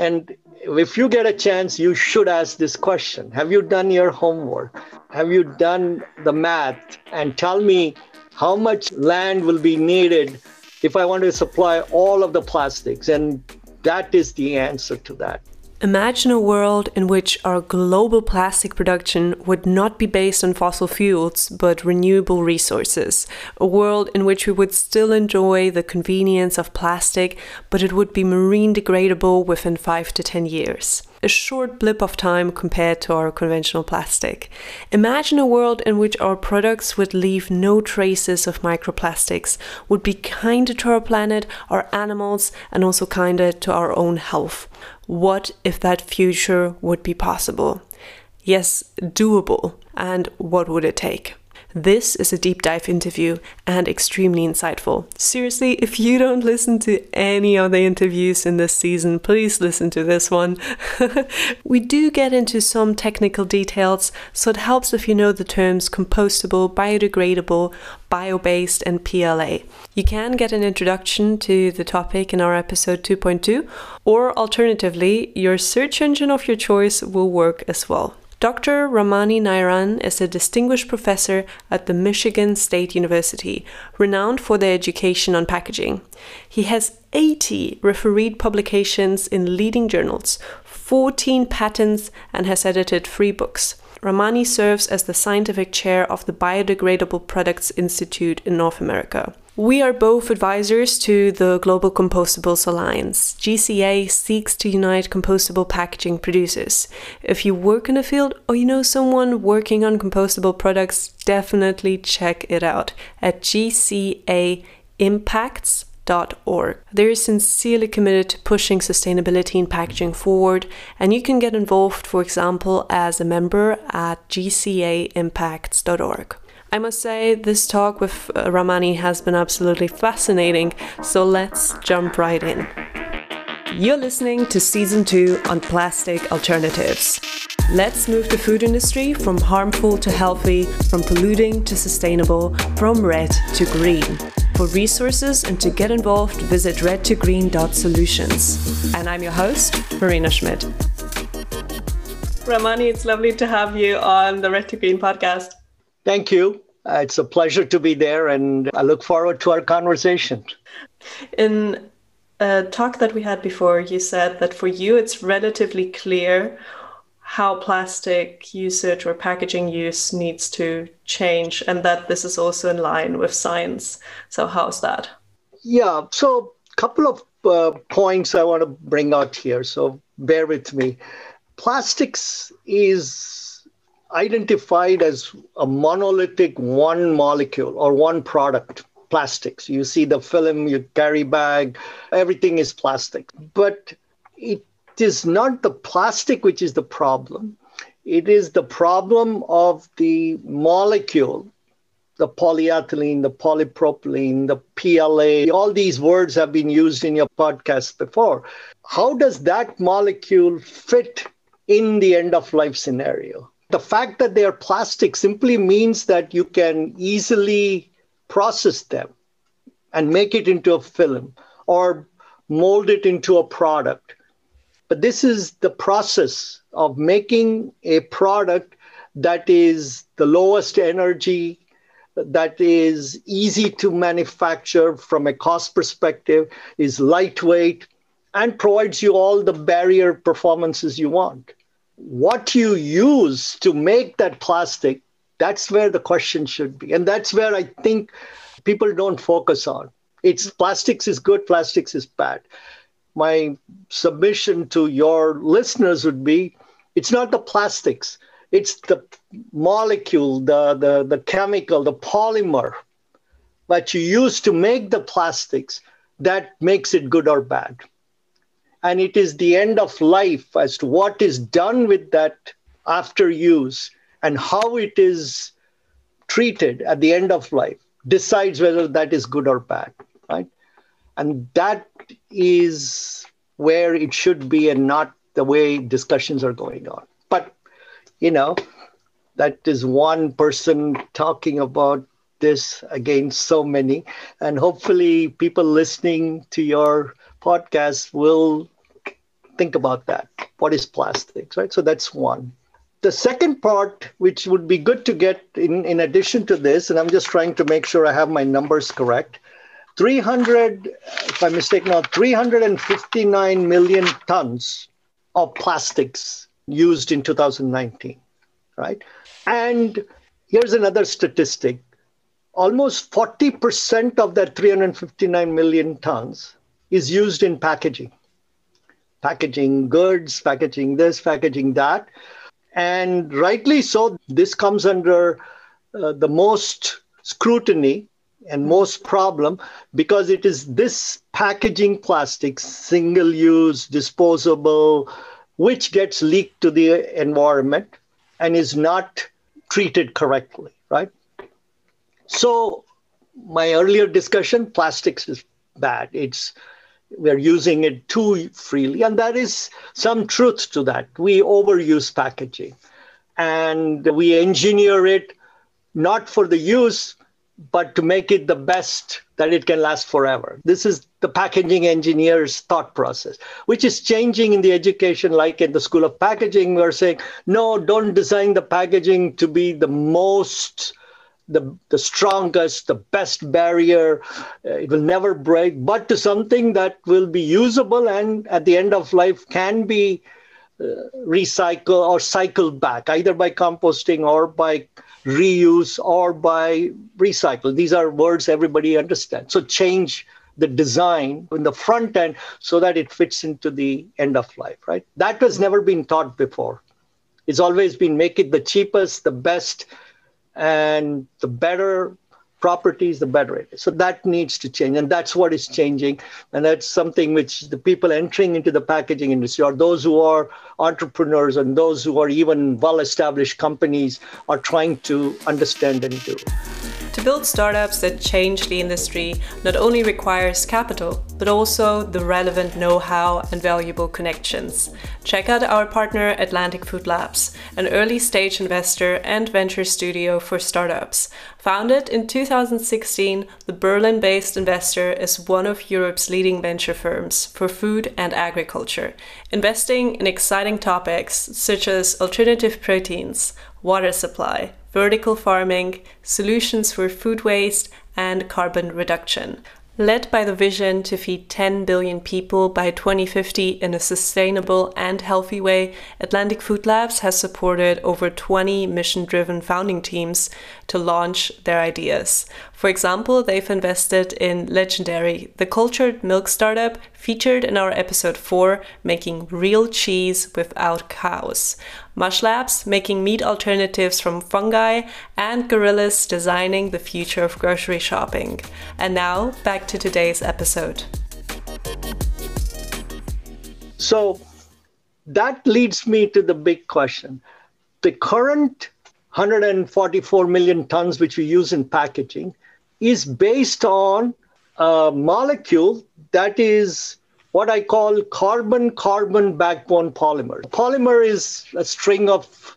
And if you get a chance, you should ask this question Have you done your homework? Have you done the math? And tell me how much land will be needed if I want to supply all of the plastics. And that is the answer to that. Imagine a world in which our global plastic production would not be based on fossil fuels but renewable resources. A world in which we would still enjoy the convenience of plastic, but it would be marine degradable within 5 to 10 years a short blip of time compared to our conventional plastic. Imagine a world in which our products would leave no traces of microplastics, would be kinder to our planet, our animals, and also kinder to our own health. What if that future would be possible? Yes, doable. And what would it take? This is a deep dive interview and extremely insightful. Seriously, if you don't listen to any of the interviews in this season, please listen to this one. we do get into some technical details, so it helps if you know the terms compostable, biodegradable, bio based, and PLA. You can get an introduction to the topic in our episode 2.2, or alternatively, your search engine of your choice will work as well. Dr. Ramani Narayan is a distinguished professor at the Michigan State University, renowned for their education on packaging. He has 80 refereed publications in leading journals, 14 patents, and has edited three books. Ramani serves as the scientific chair of the Biodegradable Products Institute in North America. We are both advisors to the Global Compostables Alliance. GCA seeks to unite compostable packaging producers. If you work in the field or you know someone working on compostable products, definitely check it out at gcaimpacts.org. They're sincerely committed to pushing sustainability in packaging forward, and you can get involved, for example, as a member at gcaimpacts.org. I must say, this talk with uh, Ramani has been absolutely fascinating, so let's jump right in. You're listening to season two on plastic alternatives. Let's move the food industry from harmful to healthy, from polluting to sustainable, from red to green. For resources and to get involved, visit redtogreen.solutions. And I'm your host, Marina Schmidt. Ramani, it's lovely to have you on the Red to Green podcast. Thank you. Uh, it's a pleasure to be there, and I look forward to our conversation. In a talk that we had before, you said that for you it's relatively clear how plastic usage or packaging use needs to change, and that this is also in line with science. So, how's that? Yeah, so a couple of uh, points I want to bring out here. So, bear with me. Plastics is identified as a monolithic one molecule or one product plastics. You see the film you carry bag everything is plastic. But it is not the plastic which is the problem. It is the problem of the molecule the polyethylene the polypropylene the pla all these words have been used in your podcast before. How does that molecule fit in the end of life scenario the fact that they are plastic simply means that you can easily process them and make it into a film or mold it into a product. But this is the process of making a product that is the lowest energy, that is easy to manufacture from a cost perspective, is lightweight, and provides you all the barrier performances you want what you use to make that plastic, that's where the question should be. And that's where I think people don't focus on. It's plastics is good, plastics is bad. My submission to your listeners would be it's not the plastics, it's the molecule, the, the, the chemical, the polymer that you use to make the plastics that makes it good or bad and it is the end of life as to what is done with that after use and how it is treated at the end of life decides whether that is good or bad right? And that is where it should be and not the way discussions are going on. But you know that is one person talking about this against so many. And hopefully people listening to your podcast will think about that. What is plastics, right? So that's one. The second part, which would be good to get in, in addition to this, and I'm just trying to make sure I have my numbers correct 300, if I'm mistaken, now 359 million tons of plastics used in 2019, right? And here's another statistic almost 40% of that 359 million tons is used in packaging. Packaging goods packaging this packaging that. And rightly so this comes under uh, the most scrutiny and most problem because it is this packaging plastic, single use disposable which gets leaked to the environment and is not treated correctly right? So my earlier discussion plastics is bad. It's we're using it too freely and there is some truth to that we overuse packaging and we engineer it not for the use but to make it the best that it can last forever. This is the packaging engineer's thought process, which is changing in the education, like in the School of Packaging. We're saying, no, don't design the packaging to be the most, the, the strongest, the best barrier. Uh, it will never break, but to something that will be usable and at the end of life can be uh, recycled or cycled back, either by composting or by reuse or by recycle. These are words everybody understands. So change the design in the front end so that it fits into the end of life, right? That has never been taught before. It's always been make it the cheapest, the best, and the better properties, the better it is. So that needs to change. And that's what is changing. And that's something which the people entering into the packaging industry or those who are entrepreneurs and those who are even well established companies are trying to understand and do. To build startups that change the industry not only requires capital, but also the relevant know how and valuable connections. Check out our partner Atlantic Food Labs, an early stage investor and venture studio for startups. Founded in 2016, the Berlin based investor is one of Europe's leading venture firms for food and agriculture, investing in exciting topics such as alternative proteins, water supply, vertical farming, solutions for food waste, and carbon reduction. Led by the vision to feed 10 billion people by 2050 in a sustainable and healthy way, Atlantic Food Labs has supported over 20 mission driven founding teams to launch their ideas. For example, they've invested in Legendairy, the cultured milk startup featured in our episode 4, making real cheese without cows. Mush Labs, making meat alternatives from fungi, and Gorillas, designing the future of grocery shopping. And now, back to today's episode. So, that leads me to the big question. The current 144 million tons which we use in packaging is based on a molecule that is what I call carbon carbon backbone polymer. Polymer is a string of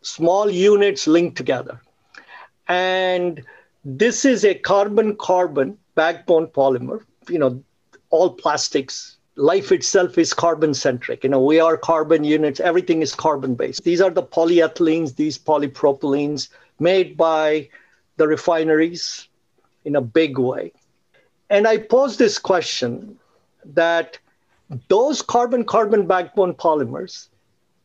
small units linked together. And this is a carbon carbon backbone polymer. You know, all plastics, life itself is carbon centric. You know, we are carbon units, everything is carbon based. These are the polyethylenes, these polypropylenes made by the refineries in a big way. And I pose this question that those carbon carbon backbone polymers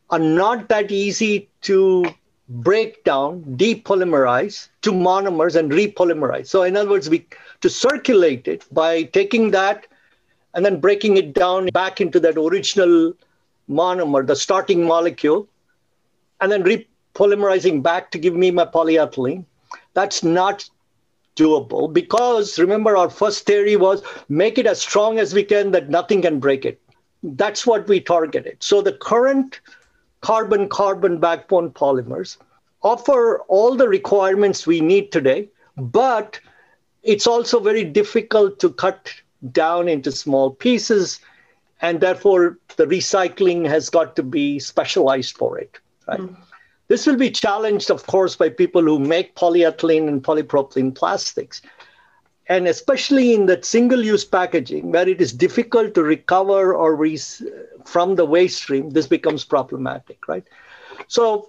are not that easy to break down, depolymerize to monomers and repolymerize. So, in other words, we to circulate it by taking that and then breaking it down back into that original monomer, the starting molecule, and then repolymerizing back to give me my polyethylene. That's not doable because remember our first theory was make it as strong as we can that nothing can break it. That's what we targeted. So the current carbon carbon backbone polymers offer all the requirements we need today but it's also very difficult to cut down into small pieces and therefore the recycling has got to be specialized for it right? Mm. This will be challenged, of course, by people who make polyethylene and polypropylene plastics. and especially in that single use packaging where it is difficult to recover or re- from the waste stream this becomes problematic right so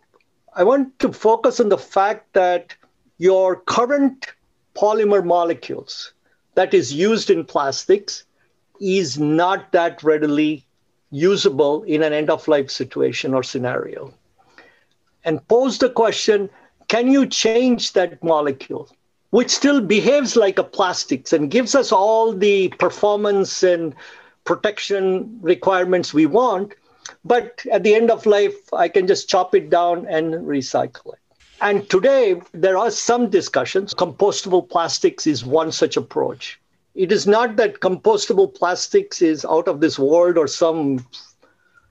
i want to focus on the fact that your current polymer molecules that is used in plastics is not that readily usable in an end of life situation or scenario and pose the question can you change that molecule which still behaves like a plastics and gives us all the performance and protection requirements we want. But at the end of life, I can just chop it down and recycle it. And today, there are some discussions. Compostable plastics is one such approach. It is not that compostable plastics is out of this world or some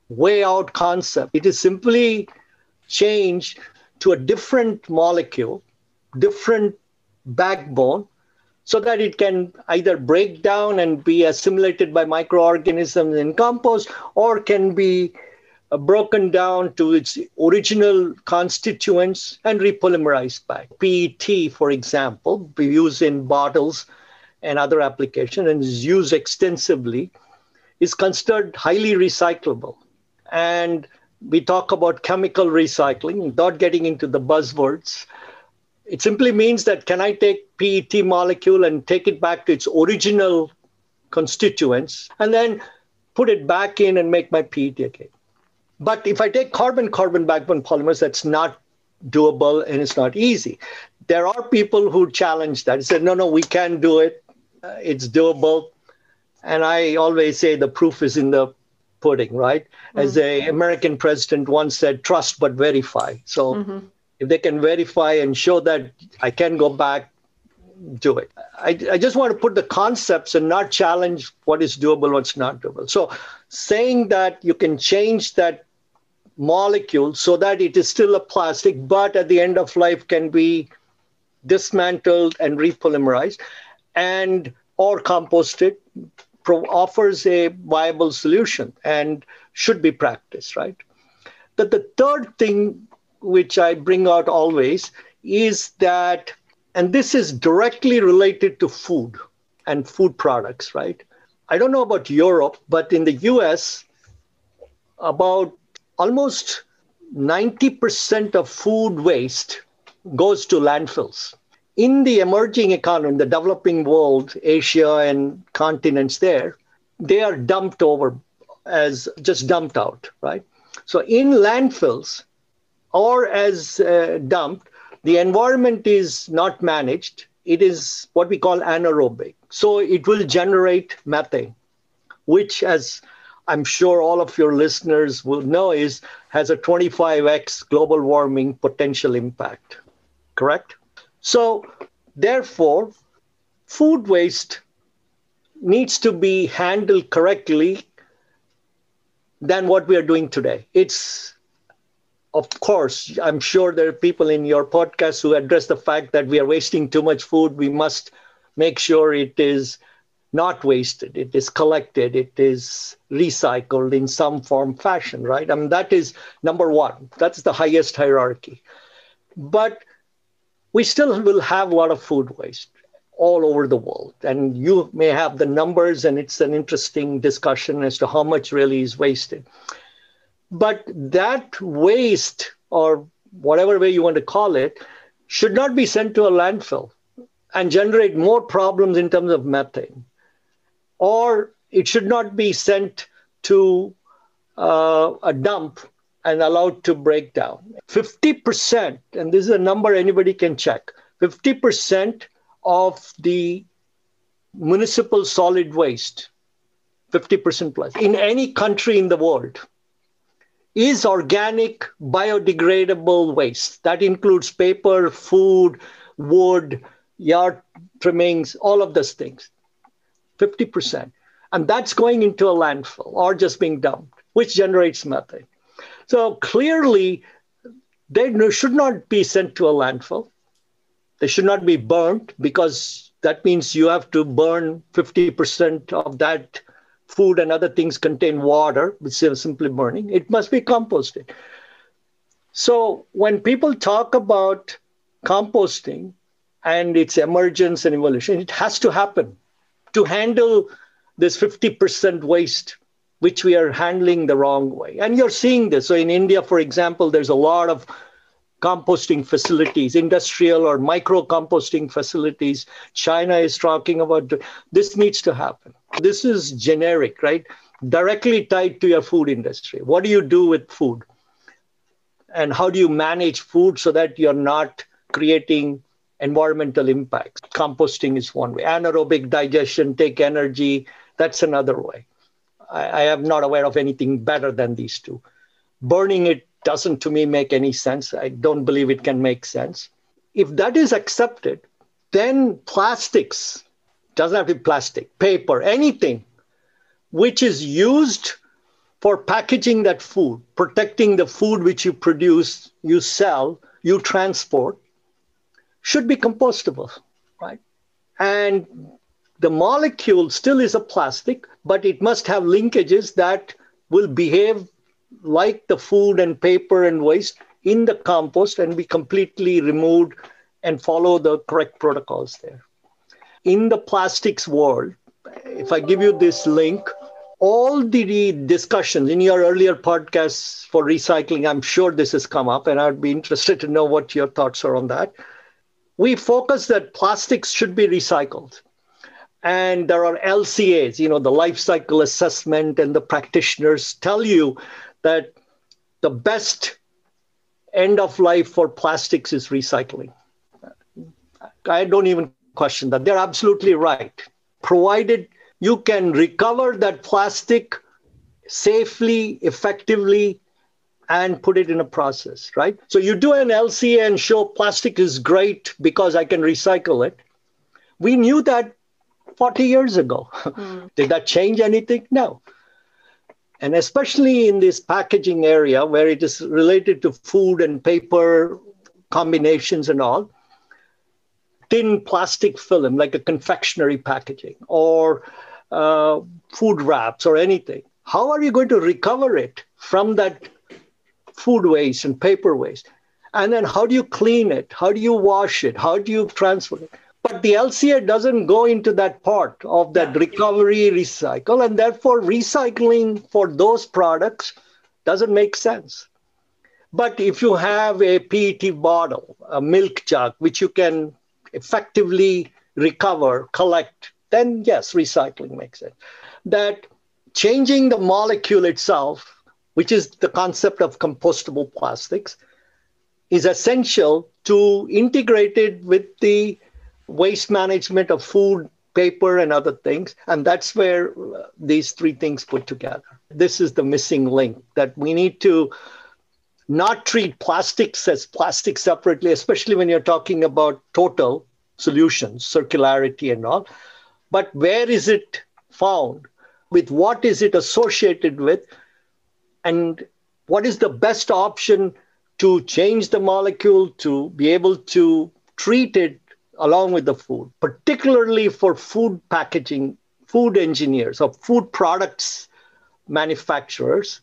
way out concept. It is simply changed to a different molecule, different backbone so that it can either break down and be assimilated by microorganisms in compost or can be uh, broken down to its original constituents and repolymerized back. PET, for example, we use in bottles and other applications and is used extensively, is considered highly recyclable. And we talk about chemical recycling, without getting into the buzzwords. It simply means that can I take PET molecule and take it back to its original constituents and then put it back in and make my PET again. But if I take carbon carbon backbone polymers, that's not doable and it's not easy. There are people who challenge that. and Said, no, no, we can do it. Uh, it's doable. And I always say the proof is in the pudding, right? Mm-hmm. As a American president once said, trust but verify. So mm-hmm if they can verify and show that I can go back, do it. I, I just want to put the concepts and not challenge what is doable, what's not doable. So saying that you can change that molecule so that it is still a plastic, but at the end of life can be dismantled and repolymerized and or composted pro- offers a viable solution and should be practiced, right? That the third thing which I bring out always is that, and this is directly related to food and food products, right? I don't know about Europe, but in the US, about almost 90% of food waste goes to landfills. In the emerging economy, the developing world, Asia and continents there, they are dumped over as just dumped out, right? So in landfills, or as uh, dumped, the environment is not managed. It is what we call anaerobic. So it will generate methane, which, as I'm sure all of your listeners will know, is has a 25x global warming potential impact. Correct? So, therefore, food waste needs to be handled correctly than what we are doing today. It's of course, I'm sure there are people in your podcast who address the fact that we are wasting too much food. We must make sure it is not wasted, it is collected, it is recycled in some form, fashion, right? I mean, that is number one. That's the highest hierarchy. But we still will have a lot of food waste all over the world. And you may have the numbers, and it's an interesting discussion as to how much really is wasted. But that waste, or whatever way you want to call it, should not be sent to a landfill and generate more problems in terms of methane. Or it should not be sent to uh, a dump and allowed to break down. 50%, and this is a number anybody can check 50% of the municipal solid waste, 50% plus, in any country in the world is organic biodegradable waste. That includes paper, food, wood, yard trimmings, all of those things. 50%. And that's going into a landfill or just being dumped, which generates methane. So clearly, they should not be sent to a landfill. They should not be burnt because that means you have to burn 50% of that food and other things contain water, which is simply burning, it must be composted. So when people talk about composting and its emergence and evolution. It has to happen to handle this 50% waste, which we are handling the wrong way. And you're seeing this. So in India, for example, there's a lot of composting facilities, industrial or micro composting facilities. China is talking about this needs to happen. This is generic, right? Directly tied to your food industry. What do you do with food? And how do you manage food so that you're not creating environmental impacts? Composting is one way. Anaerobic digestion, take energy, that's another way. I, I am not aware of anything better than these two. Burning it doesn't to me make any sense. I don't believe it can make sense. If that is accepted, then plastics doesn't have to be plastic, paper, anything which is used for packaging that food, protecting the food which you produce, you sell, you transport, should be compostable, right? And the molecule still is a plastic, but it must have linkages that will behave like the food and paper and waste in the compost and be completely removed and follow the correct protocols there. In the plastics world, if I give you this link, all the discussions in your earlier podcasts for recycling, I'm sure this has come up, and I'd be interested to know what your thoughts are on that. We focus that plastics should be recycled. And there are LCAs, you know, the life cycle assessment, and the practitioners tell you that the best end of life for plastics is recycling. I don't even question that. They're absolutely right. Provided you can recover that plastic safely, effectively, and put it in a process, right? So you do an LCA and show plastic is great because I can recycle it. We knew that 40 years ago. Mm. Did that change anything? No. And especially in this packaging area where it is related to food and paper combinations and all, thin plastic film, like a confectionery packaging or uh, food wraps or anything, how are you going to recover it from that food waste and paper waste? And then how do you clean it? How do you wash it? How do you transfer it? But the LCA doesn't go into that part of that recovery recycle, and therefore recycling for those products doesn't make sense. But if you have a PET bottle, a milk jug, which you can effectively recover, collect, then yes, recycling makes sense. That changing the molecule itself, which is the concept of compostable plastics, is essential to integrate it with the waste management of food, paper, and other things. And that's where uh, these three things put together. This is the missing link that we need to not treat plastics as plastic separately, especially when you're talking about total solutions, circularity, and all. But where is it found? With what is it associated with? And what is the best option to change the molecule to be able to treat it along with the food, particularly for food packaging, food engineers, or food products manufacturers,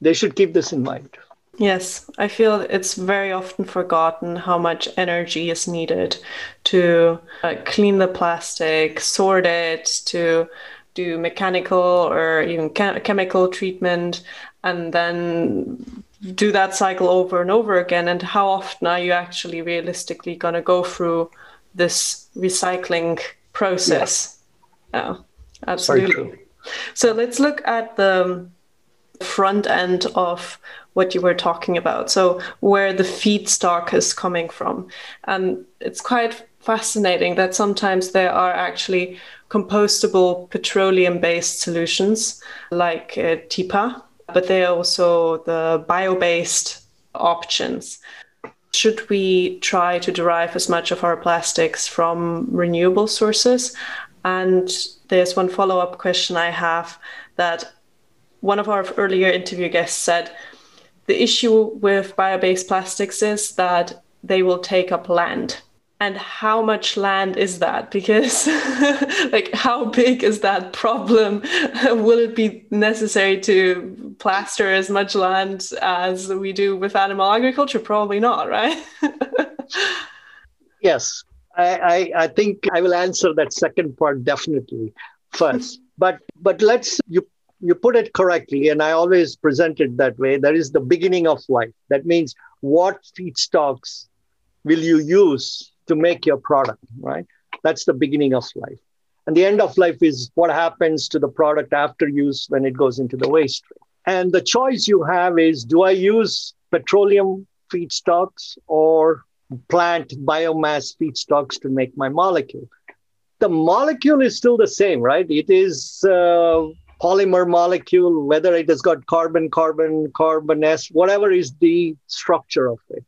they should keep this in mind. Yes, I feel it's very often forgotten how much energy is needed to uh, clean the plastic, sort it, to do mechanical or even chemical treatment, and then do that cycle over and over again. And how often are you actually realistically going to go through this recycling process. Yeah, oh, absolutely. So let's look at the front end of what you were talking about. So where the feedstock is coming from. And it's quite fascinating that sometimes there are actually compostable petroleum based solutions like uh, TIPA, but there are also the bio based options should we try to derive as much of our plastics from renewable sources? And there's one follow up question I have that one of our earlier interview guests said the issue with bio based plastics is that they will take up land and how much land is that because like how big is that problem will it be necessary to plaster as much land as we do with animal agriculture probably not right yes I, I, I think I will answer that second part definitely first. but but let's you you put it correctly, and I always present it that way. There is the beginning of life. That means what feedstocks will you use to make your product, right? That's the beginning of life. And the end of life is what happens to the product after use when it goes into the waste. And the choice you have is do I use petroleum feedstocks or plant biomass feedstocks to make my molecule? The molecule is still the same, right? It is uh, polymer molecule, whether it has got carbon, carbon, carbon S, whatever is the structure of it.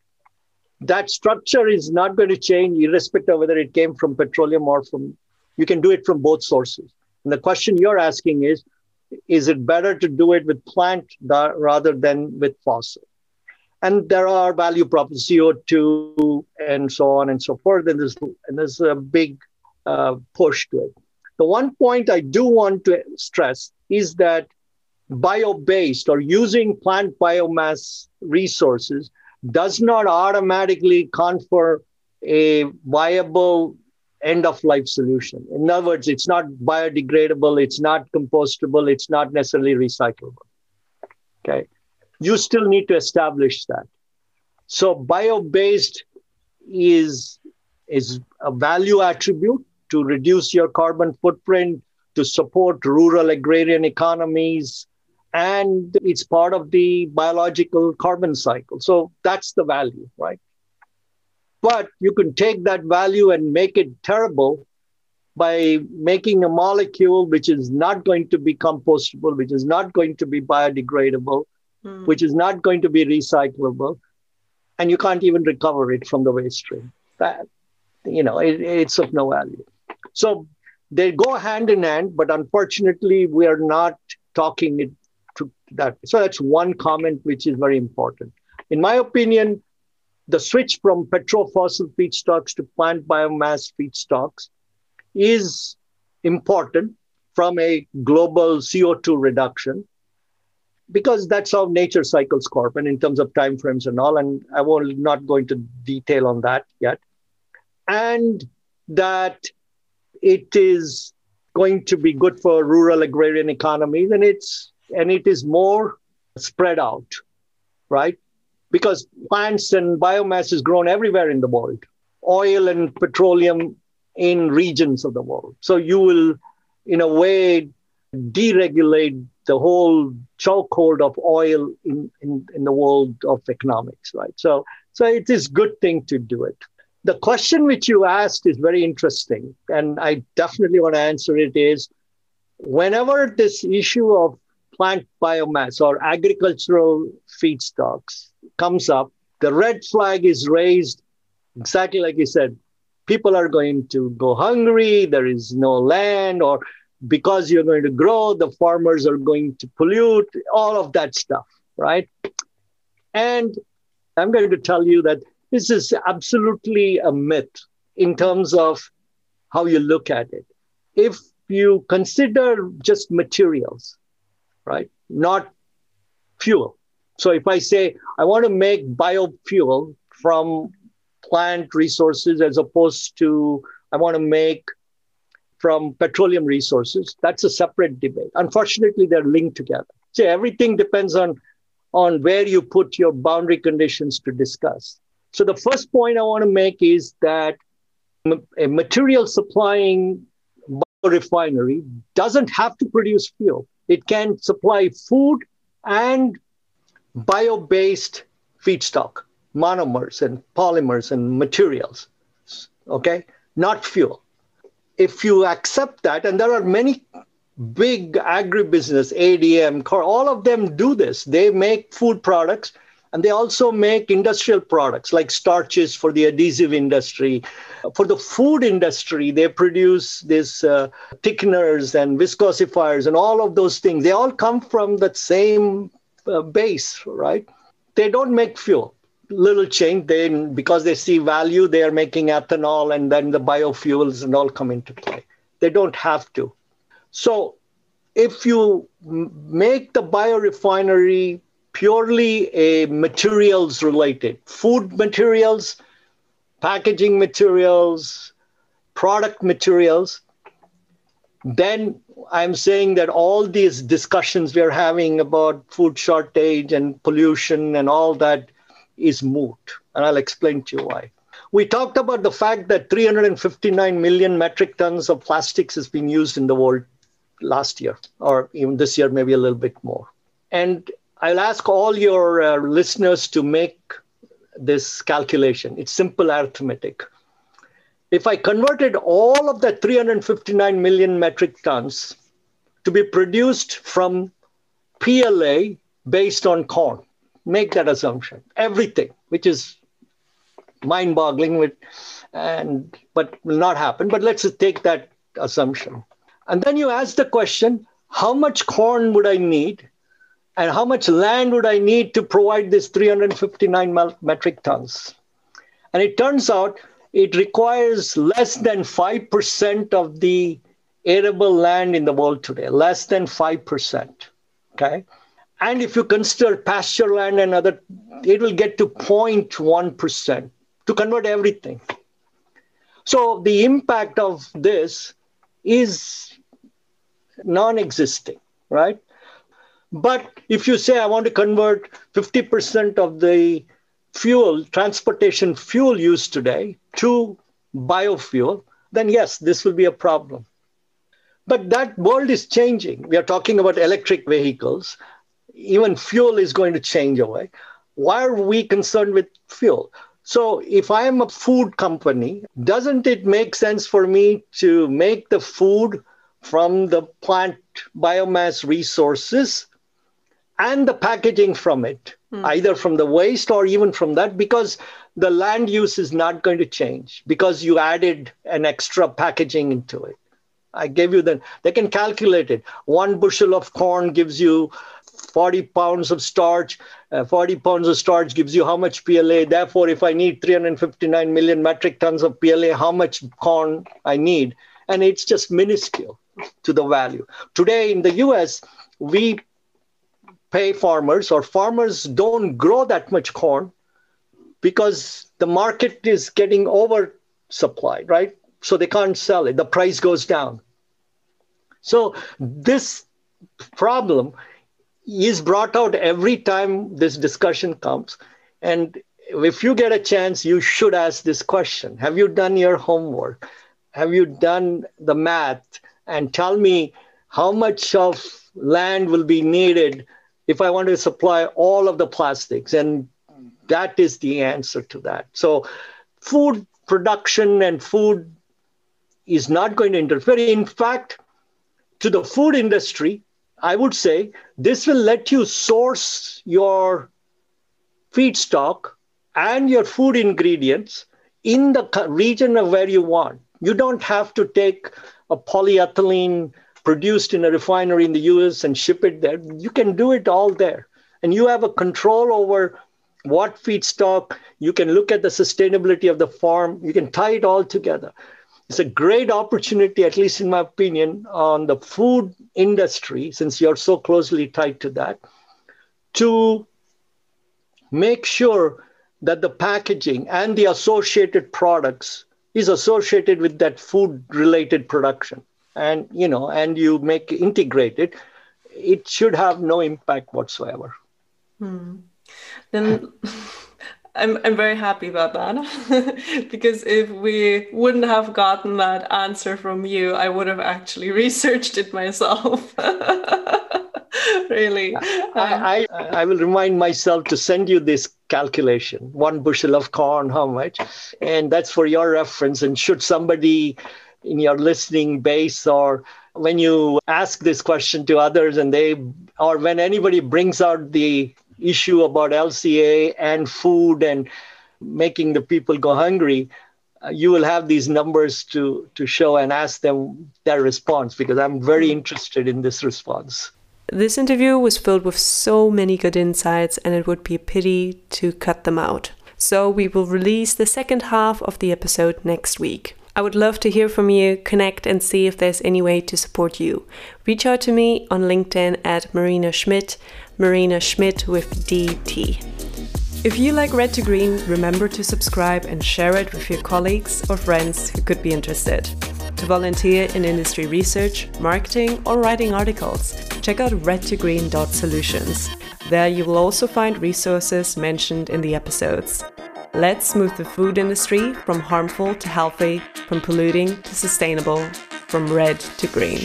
That structure is not going to change irrespective of whether it came from petroleum or from, you can do it from both sources. And the question you're asking is, is it better to do it with plant rather than with fossil? And there are value props, CO2 and so on and so forth. And there's, and there's a big uh, push to it. The one point I do want to stress is that bio based or using plant biomass resources does not automatically confer a viable end of life solution. In other words, it's not biodegradable, it's not compostable, it's not necessarily recyclable. Okay. You still need to establish that. So bio based is, is a value attribute to reduce your carbon footprint, to support rural agrarian economies, and it's part of the biological carbon cycle. So that's the value, right? But you can take that value and make it terrible by making a molecule which is not going to be compostable, which is not going to be biodegradable, mm. which is not going to be recyclable, and you can't even recover it from the waste stream. That, you know, it, it's of no value. So they go hand in hand, but unfortunately, we are not talking it that. So that's one comment which is very important. In my opinion, the switch from petrofossil feedstocks to plant biomass feedstocks is important from a global CO2 reduction because that's how nature cycles carbon in terms of timeframes and all. And I will not go into detail on that yet. And that it is going to be good for rural agrarian economies and it's and it is more spread out right? Because plants and biomass is grown everywhere in the world. Oil and petroleum in regions of the world. So you will in a way deregulate the whole chokehold of oil in, in, in the world of economics right? So so it is good thing to do it. The question which you asked is very interesting, and I definitely want to answer it is whenever this issue of plant biomass or agricultural feedstocks comes up, the red flag is raised exactly like you said. People are going to go hungry, there is no land, or because you're going to grow, the farmers are going to pollute, all of that stuff, right? And I'm going to tell you that this is absolutely a myth in terms of how you look at it. If you consider just materials, right, not fuel. So if I say I want to make biofuel from plant resources as opposed to I want to make from petroleum resources, that's a separate debate. Unfortunately, they're linked together. So everything depends on, on where you put your boundary conditions to discuss. So the first point I want to make is that a material supplying refinery doesn't have to produce fuel. It can supply food and bio-based feedstock, monomers and polymers and materials. Okay, not fuel. If you accept that, and there are many big agribusiness, ADM, all of them do this. They make food products and they also make industrial products like starches for the adhesive industry. For the food industry, they produce these uh, thickeners and viscosifiers and all of those things. They all come from that same uh, base, right? They don't make fuel. Little change. They because they see value, they are making ethanol, and then the biofuels and all come into play. They don't have to. So, if you make the biorefinery purely a materials related food materials, packaging materials, product materials, then I'm saying that all these discussions we're having about food shortage and pollution and all that is moot. And I'll explain to you why. We talked about the fact that 359 million metric tons of plastics has been used in the world last year, or even this year, maybe a little bit more. And I'll ask all your uh, listeners to make this calculation. It's simple arithmetic. If I converted all of that 359 million metric tons to be produced from PLA based on corn, make that assumption. Everything, which is mind-boggling, and but will not happen. But let's take that assumption, and then you ask the question: How much corn would I need and how much land would I need to provide this 359 metric tons? And it turns out it requires less than 5% of the arable land in the world today, less than 5%. Okay. And if you consider pasture land and other, it will get to 0.1% to convert everything. So the impact of this is non existing, right? But if you say, I want to convert 50% of the fuel, transportation fuel used today to biofuel, then yes, this will be a problem. But that world is changing. We are talking about electric vehicles. Even fuel is going to change away. Why are we concerned with fuel? So, if I am a food company, doesn't it make sense for me to make the food from the plant biomass resources and the packaging from it, mm. either from the waste or even from that, because the land use is not going to change because you added an extra packaging into it. I gave you the, they can calculate it. One bushel of corn gives you 40 pounds of starch. Uh, 40 pounds of starch gives you how much PLA. Therefore, if I need 359 million metric tons of PLA, how much corn I need? And it's just minuscule to the value. Today in the US, we pay farmers or farmers don't grow that much corn because the market is getting oversupplied, right? So they can't sell it. The price goes down. So this problem is brought out every time this discussion comes. And if you get a chance, you should ask this question Have you done your homework? Have you done the math? And tell me how much of land will be needed if I want to supply all of the plastics. And that is the answer to that. So, food production and food is not going to interfere. In fact, to the food industry, I would say this will let you source your feedstock and your food ingredients in the region of where you want. You don't have to take a polyethylene produced in a refinery in the US and ship it there. You can do it all there. And you have a control over what feedstock. You can look at the sustainability of the farm. You can tie it all together. It's a great opportunity, at least in my opinion, on the food industry, since you're so closely tied to that, to make sure that the packaging and the associated products is associated with that food related production and you know and you make integrate it it should have no impact whatsoever hmm. then I'm, I'm very happy about that because if we wouldn't have gotten that answer from you, I would have actually researched it myself. really. I, I, I will remind myself to send you this calculation one bushel of corn, how much? And that's for your reference. And should somebody in your listening base or when you ask this question to others and they or when anybody brings out the issue about LCA and food and making the people go hungry, uh, you will have these numbers to, to show and ask them their response because I'm very interested in this response. This interview was filled with so many good insights, and it would be a pity to cut them out. So, we will release the second half of the episode next week. I would love to hear from you, connect, and see if there's any way to support you. Reach out to me on LinkedIn at Marina Schmidt, Marina Schmidt with DT. If you like Red to Green, remember to subscribe and share it with your colleagues or friends who could be interested. To volunteer in industry research, marketing, or writing articles, check out red2green.solutions. There you will also find resources mentioned in the episodes. Let's move the food industry from harmful to healthy, from polluting to sustainable, from red to green.